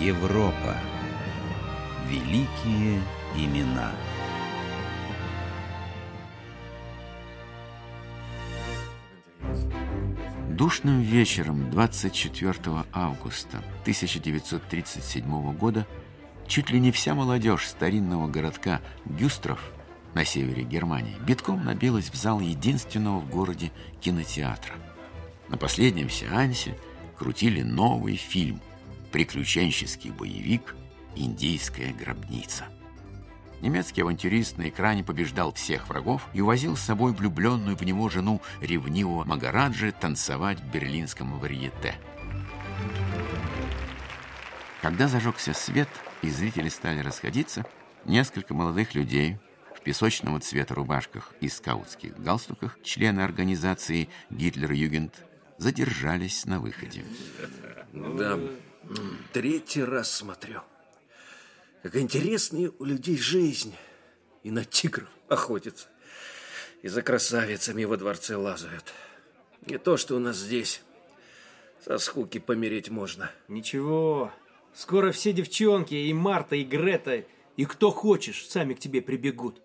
Европа. Великие имена. Душным вечером 24 августа 1937 года чуть ли не вся молодежь старинного городка Гюстров на севере Германии битком набилась в зал единственного в городе кинотеатра. На последнем сеансе крутили новый фильм «Приключенческий боевик «Индийская гробница». Немецкий авантюрист на экране побеждал всех врагов и увозил с собой влюбленную в него жену ревнивого Магараджи танцевать в берлинском варьете. Когда зажегся свет и зрители стали расходиться, несколько молодых людей в песочного цвета рубашках и скаутских галстуках, члены организации «Гитлер-Югент», задержались на выходе. Да, третий раз смотрю. Как интересная у людей жизнь. И на тигров охотятся. И за красавицами во дворце лазают. Не то, что у нас здесь. Со скуки помереть можно. Ничего. Скоро все девчонки, и Марта, и Грета, и кто хочешь, сами к тебе прибегут.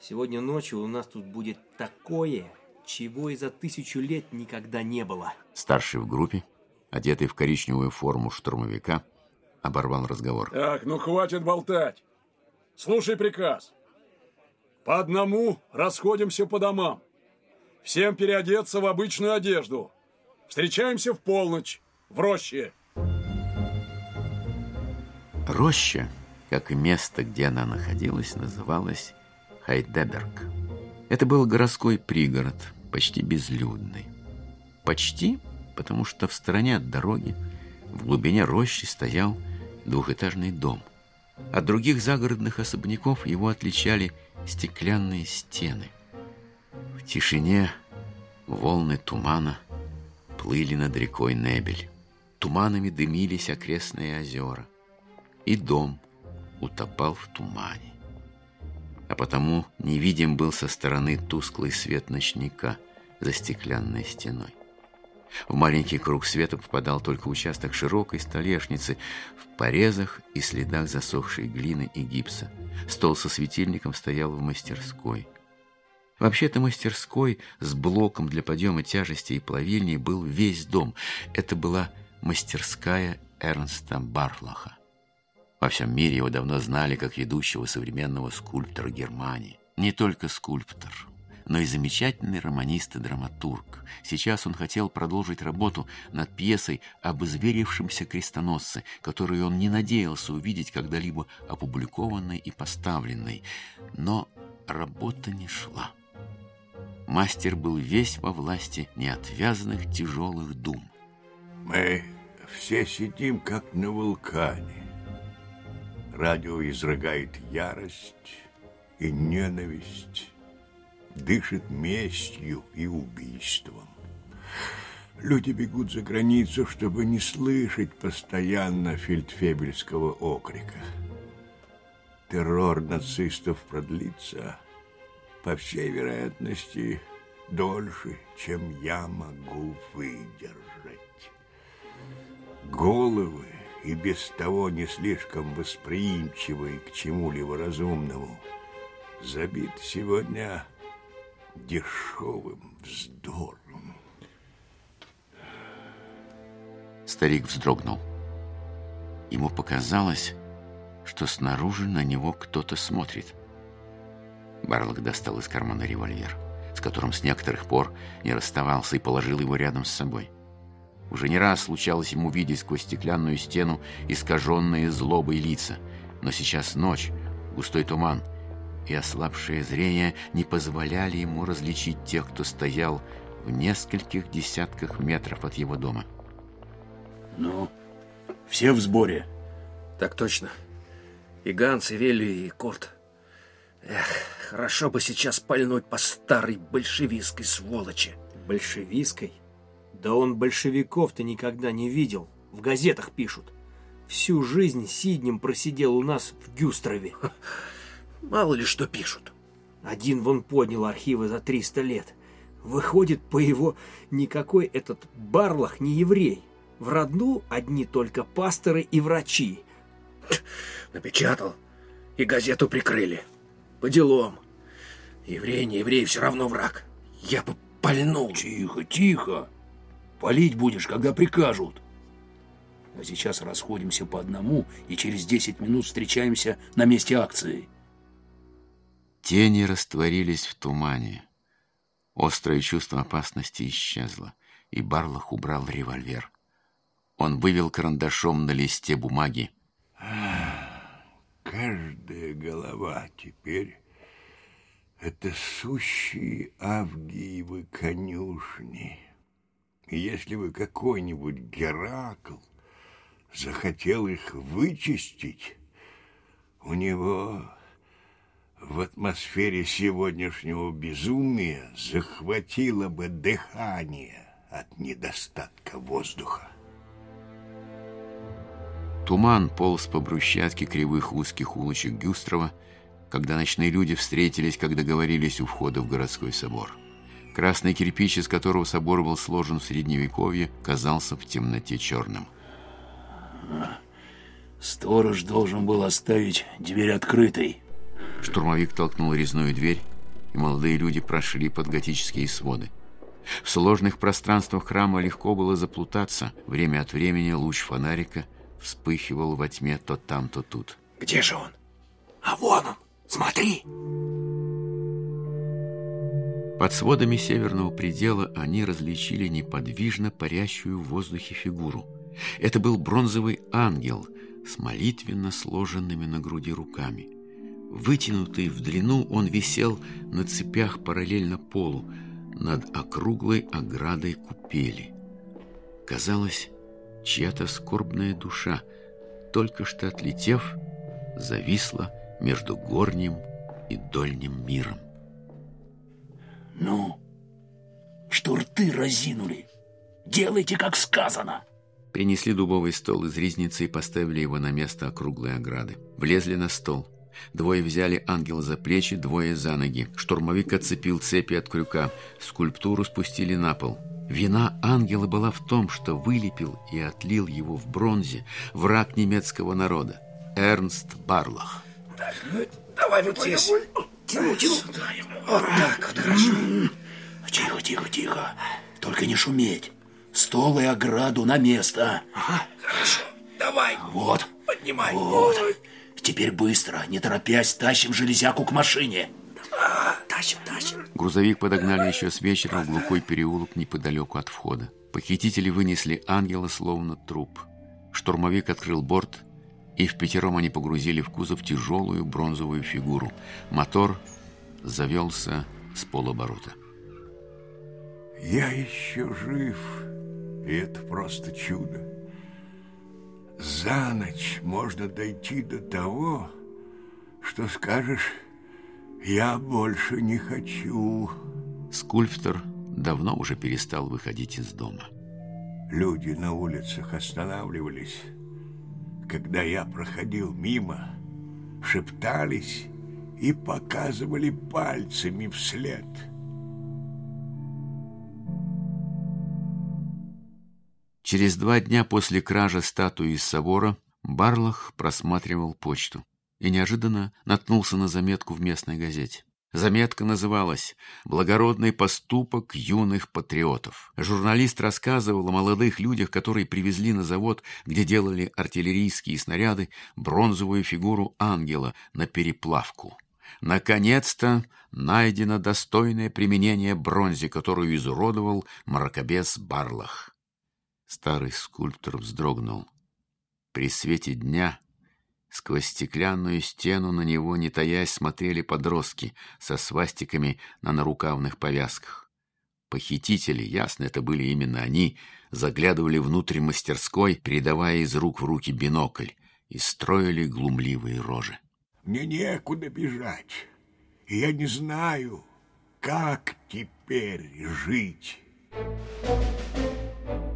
Сегодня ночью у нас тут будет такое, чего и за тысячу лет никогда не было. Старший в группе, одетый в коричневую форму штурмовика, оборвал разговор. Так, ну хватит болтать. Слушай приказ. По одному расходимся по домам. Всем переодеться в обычную одежду. Встречаемся в полночь, в роще. Роща, как и место, где она находилась, называлась Хайдеберг. Это был городской пригород, почти безлюдный. Почти, потому что в стороне от дороги, в глубине рощи стоял двухэтажный дом. От других загородных особняков его отличали стеклянные стены. В тишине волны тумана плыли над рекой Небель. Туманами дымились окрестные озера. И дом утопал в тумане. А потому невидим был со стороны тусклый свет ночника за стеклянной стеной. В маленький круг света попадал только участок широкой столешницы в порезах и следах засохшей глины и гипса. Стол со светильником стоял в мастерской. Вообще-то мастерской с блоком для подъема тяжести и плавильни был весь дом. Это была мастерская Эрнста Барлаха. Во всем мире его давно знали как ведущего современного скульптора Германии. Не только скульптор – но и замечательный романист и драматург. Сейчас он хотел продолжить работу над пьесой об изверившемся крестоносце, которую он не надеялся увидеть когда-либо опубликованной и поставленной. Но работа не шла. Мастер был весь во власти неотвязанных тяжелых дум. Мы все сидим, как на вулкане. Радио изрыгает ярость и ненависть дышит местью и убийством. Люди бегут за границу, чтобы не слышать постоянно фельдфебельского окрика. Террор нацистов продлится, по всей вероятности, дольше, чем я могу выдержать. Головы и без того не слишком восприимчивые к чему-либо разумному забиты сегодня дешевым вздором. Старик вздрогнул. Ему показалось, что снаружи на него кто-то смотрит. Барлок достал из кармана револьвер, с которым с некоторых пор не расставался, и положил его рядом с собой. Уже не раз случалось ему видеть сквозь стеклянную стену искаженные злобой лица. Но сейчас ночь, густой туман, и ослабшее зрение не позволяли ему различить тех, кто стоял в нескольких десятках метров от его дома. Ну, все в сборе? Так точно. И Ганс, и Вилли, и Курт. Эх, хорошо бы сейчас пальнуть по старой большевистской сволочи. Большевистской? Да он большевиков-то никогда не видел. В газетах пишут. Всю жизнь Сиднем просидел у нас в Гюстрове. Мало ли что пишут. Один вон поднял архивы за 300 лет. Выходит, по его никакой этот Барлах не еврей. В роду одни только пасторы и врачи. Напечатал, и газету прикрыли. По делам. Еврей, не еврей, все равно враг. Я бы пальнул. Тихо, тихо. Палить будешь, когда прикажут. А сейчас расходимся по одному и через 10 минут встречаемся на месте акции. Тени растворились в тумане. Острое чувство опасности исчезло, и Барлах убрал револьвер. Он вывел карандашом на листе бумаги. Каждая голова теперь — это сущие авгиевы конюшни. И если бы какой-нибудь Геракл захотел их вычистить, у него в атмосфере сегодняшнего безумия захватило бы дыхание от недостатка воздуха. Туман полз по брусчатке кривых узких улочек Гюстрова, когда ночные люди встретились, как договорились у входа в городской собор. Красный кирпич, из которого собор был сложен в Средневековье, казался в темноте черным. Сторож должен был оставить дверь открытой. Штурмовик толкнул резную дверь, и молодые люди прошли под готические своды. В сложных пространствах храма легко было заплутаться. Время от времени луч фонарика вспыхивал во тьме то там, то тут. Где же он? А вон он! Смотри! Под сводами северного предела они различили неподвижно парящую в воздухе фигуру. Это был бронзовый ангел с молитвенно сложенными на груди руками. Вытянутый в длину, он висел на цепях параллельно полу, над округлой оградой купели. Казалось, чья-то скорбная душа, только что отлетев, зависла между горним и дольним миром. Ну, что рты разинули? Делайте, как сказано. Принесли дубовый стол из ризницы и поставили его на место округлой ограды. Влезли на стол. Двое взяли ангела за плечи, двое за ноги. Штурмовик отцепил цепи от крюка. Скульптуру спустили на пол. Вина ангела была в том, что вылепил и отлил его в бронзе враг немецкого народа Эрнст Барлах. Давай вот здесь. Тяну, тяну. Вот так, вот хорошо. Тихо, тихо, тихо. Только не шуметь. Стол и ограду на место. Хорошо. Давай. Вот. Поднимай. Вот. Теперь быстро, не торопясь, тащим железяку к машине. Тащим, тащим. Грузовик подогнали еще с вечера в глухой переулок неподалеку от входа. Похитители вынесли ангела словно труп. Штурмовик открыл борт, и в пятером они погрузили в кузов тяжелую бронзовую фигуру. Мотор завелся с полоборота. Я еще жив, и это просто чудо. За ночь можно дойти до того, что скажешь, я больше не хочу. Скульптор давно уже перестал выходить из дома. Люди на улицах останавливались, когда я проходил мимо, шептались и показывали пальцами вслед. Через два дня после кражи статуи из собора Барлах просматривал почту и неожиданно наткнулся на заметку в местной газете. Заметка называлась «Благородный поступок юных патриотов». Журналист рассказывал о молодых людях, которые привезли на завод, где делали артиллерийские снаряды, бронзовую фигуру ангела на переплавку. Наконец-то найдено достойное применение бронзе, которую изуродовал мракобес Барлах. Старый скульптор вздрогнул. При свете дня сквозь стеклянную стену на него, не таясь, смотрели подростки со свастиками на нарукавных повязках. Похитители, ясно, это были именно они, заглядывали внутрь мастерской, передавая из рук в руки бинокль, и строили глумливые рожи. Мне некуда бежать, я не знаю, как теперь жить.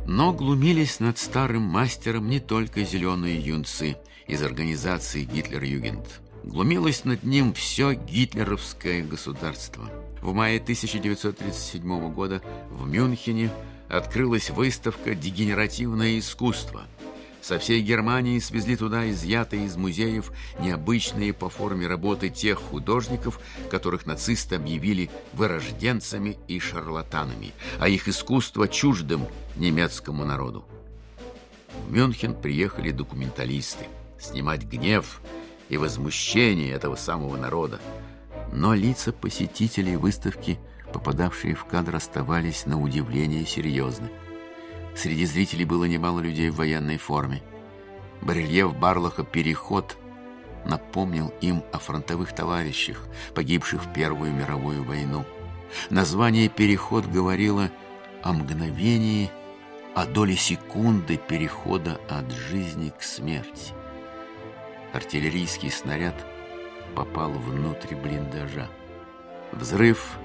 Но глумились над старым мастером не только зеленые юнцы из организации Гитлер-Югент. Глумилось над ним все гитлеровское государство. В мае 1937 года в Мюнхене открылась выставка «Дегенеративное искусство». Со всей Германии свезли туда изъятые из музеев необычные по форме работы тех художников, которых нацисты объявили вырожденцами и шарлатанами, а их искусство чуждым немецкому народу. В Мюнхен приехали документалисты снимать гнев и возмущение этого самого народа. Но лица посетителей выставки, попадавшие в кадр, оставались на удивление серьезны. Среди зрителей было немало людей в военной форме. Барельеф Барлаха «Переход» напомнил им о фронтовых товарищах, погибших в Первую мировую войну. Название «Переход» говорило о мгновении, о доле секунды перехода от жизни к смерти. Артиллерийский снаряд попал внутрь блиндажа. Взрыв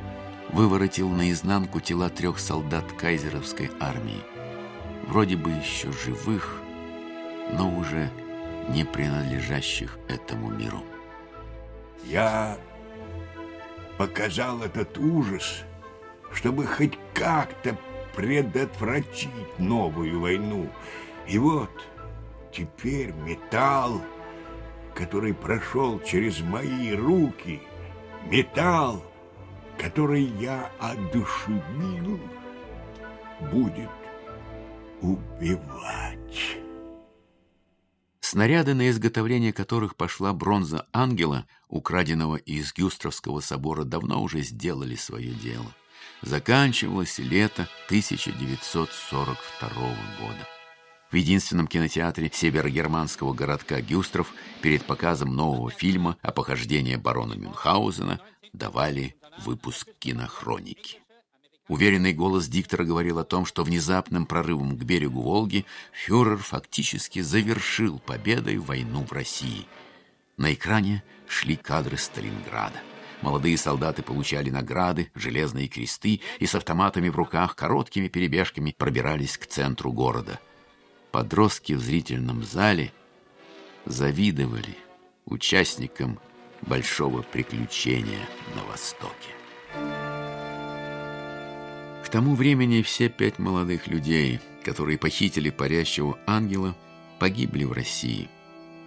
выворотил наизнанку тела трех солдат кайзеровской армии вроде бы еще живых, но уже не принадлежащих этому миру. Я показал этот ужас, чтобы хоть как-то предотвратить новую войну. И вот теперь металл, который прошел через мои руки, металл, который я одушевил, будет убивать. Снаряды, на изготовление которых пошла бронза ангела, украденного из Гюстровского собора, давно уже сделали свое дело. Заканчивалось лето 1942 года. В единственном кинотеатре северогерманского городка Гюстров перед показом нового фильма о похождении барона Мюнхгаузена давали выпуск кинохроники. Уверенный голос диктора говорил о том, что внезапным прорывом к берегу Волги фюрер фактически завершил победой войну в России. На экране шли кадры Сталинграда. Молодые солдаты получали награды, железные кресты и с автоматами в руках короткими перебежками пробирались к центру города. Подростки в зрительном зале завидовали участникам большого приключения на Востоке тому времени все пять молодых людей, которые похитили парящего ангела, погибли в России.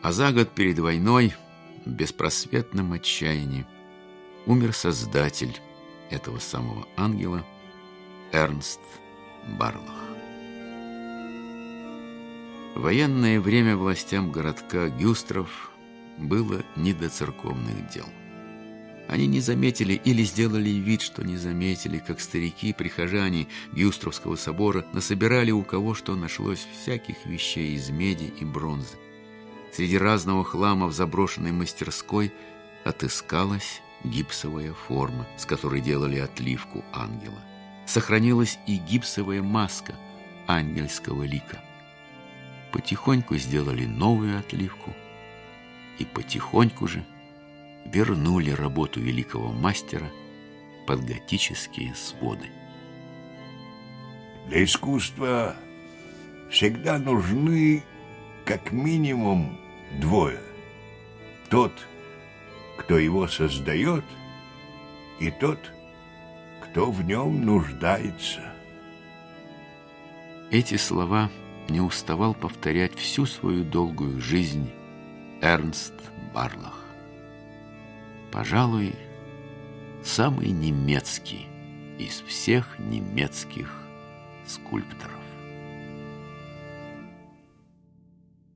А за год перед войной, в беспросветном отчаянии, умер создатель этого самого ангела Эрнст Барлах. Военное время властям городка Гюстров было не до церковных дел. Они не заметили или сделали вид, что не заметили, как старики-прихожане Гюстровского собора насобирали у кого что нашлось всяких вещей из меди и бронзы. Среди разного хлама в заброшенной мастерской отыскалась гипсовая форма, с которой делали отливку ангела. Сохранилась и гипсовая маска ангельского лика. Потихоньку сделали новую отливку, и потихоньку же – вернули работу великого мастера под готические своды. Для искусства всегда нужны как минимум двое. Тот, кто его создает, и тот, кто в нем нуждается. Эти слова не уставал повторять всю свою долгую жизнь Эрнст Барлах пожалуй, самый немецкий из всех немецких скульпторов.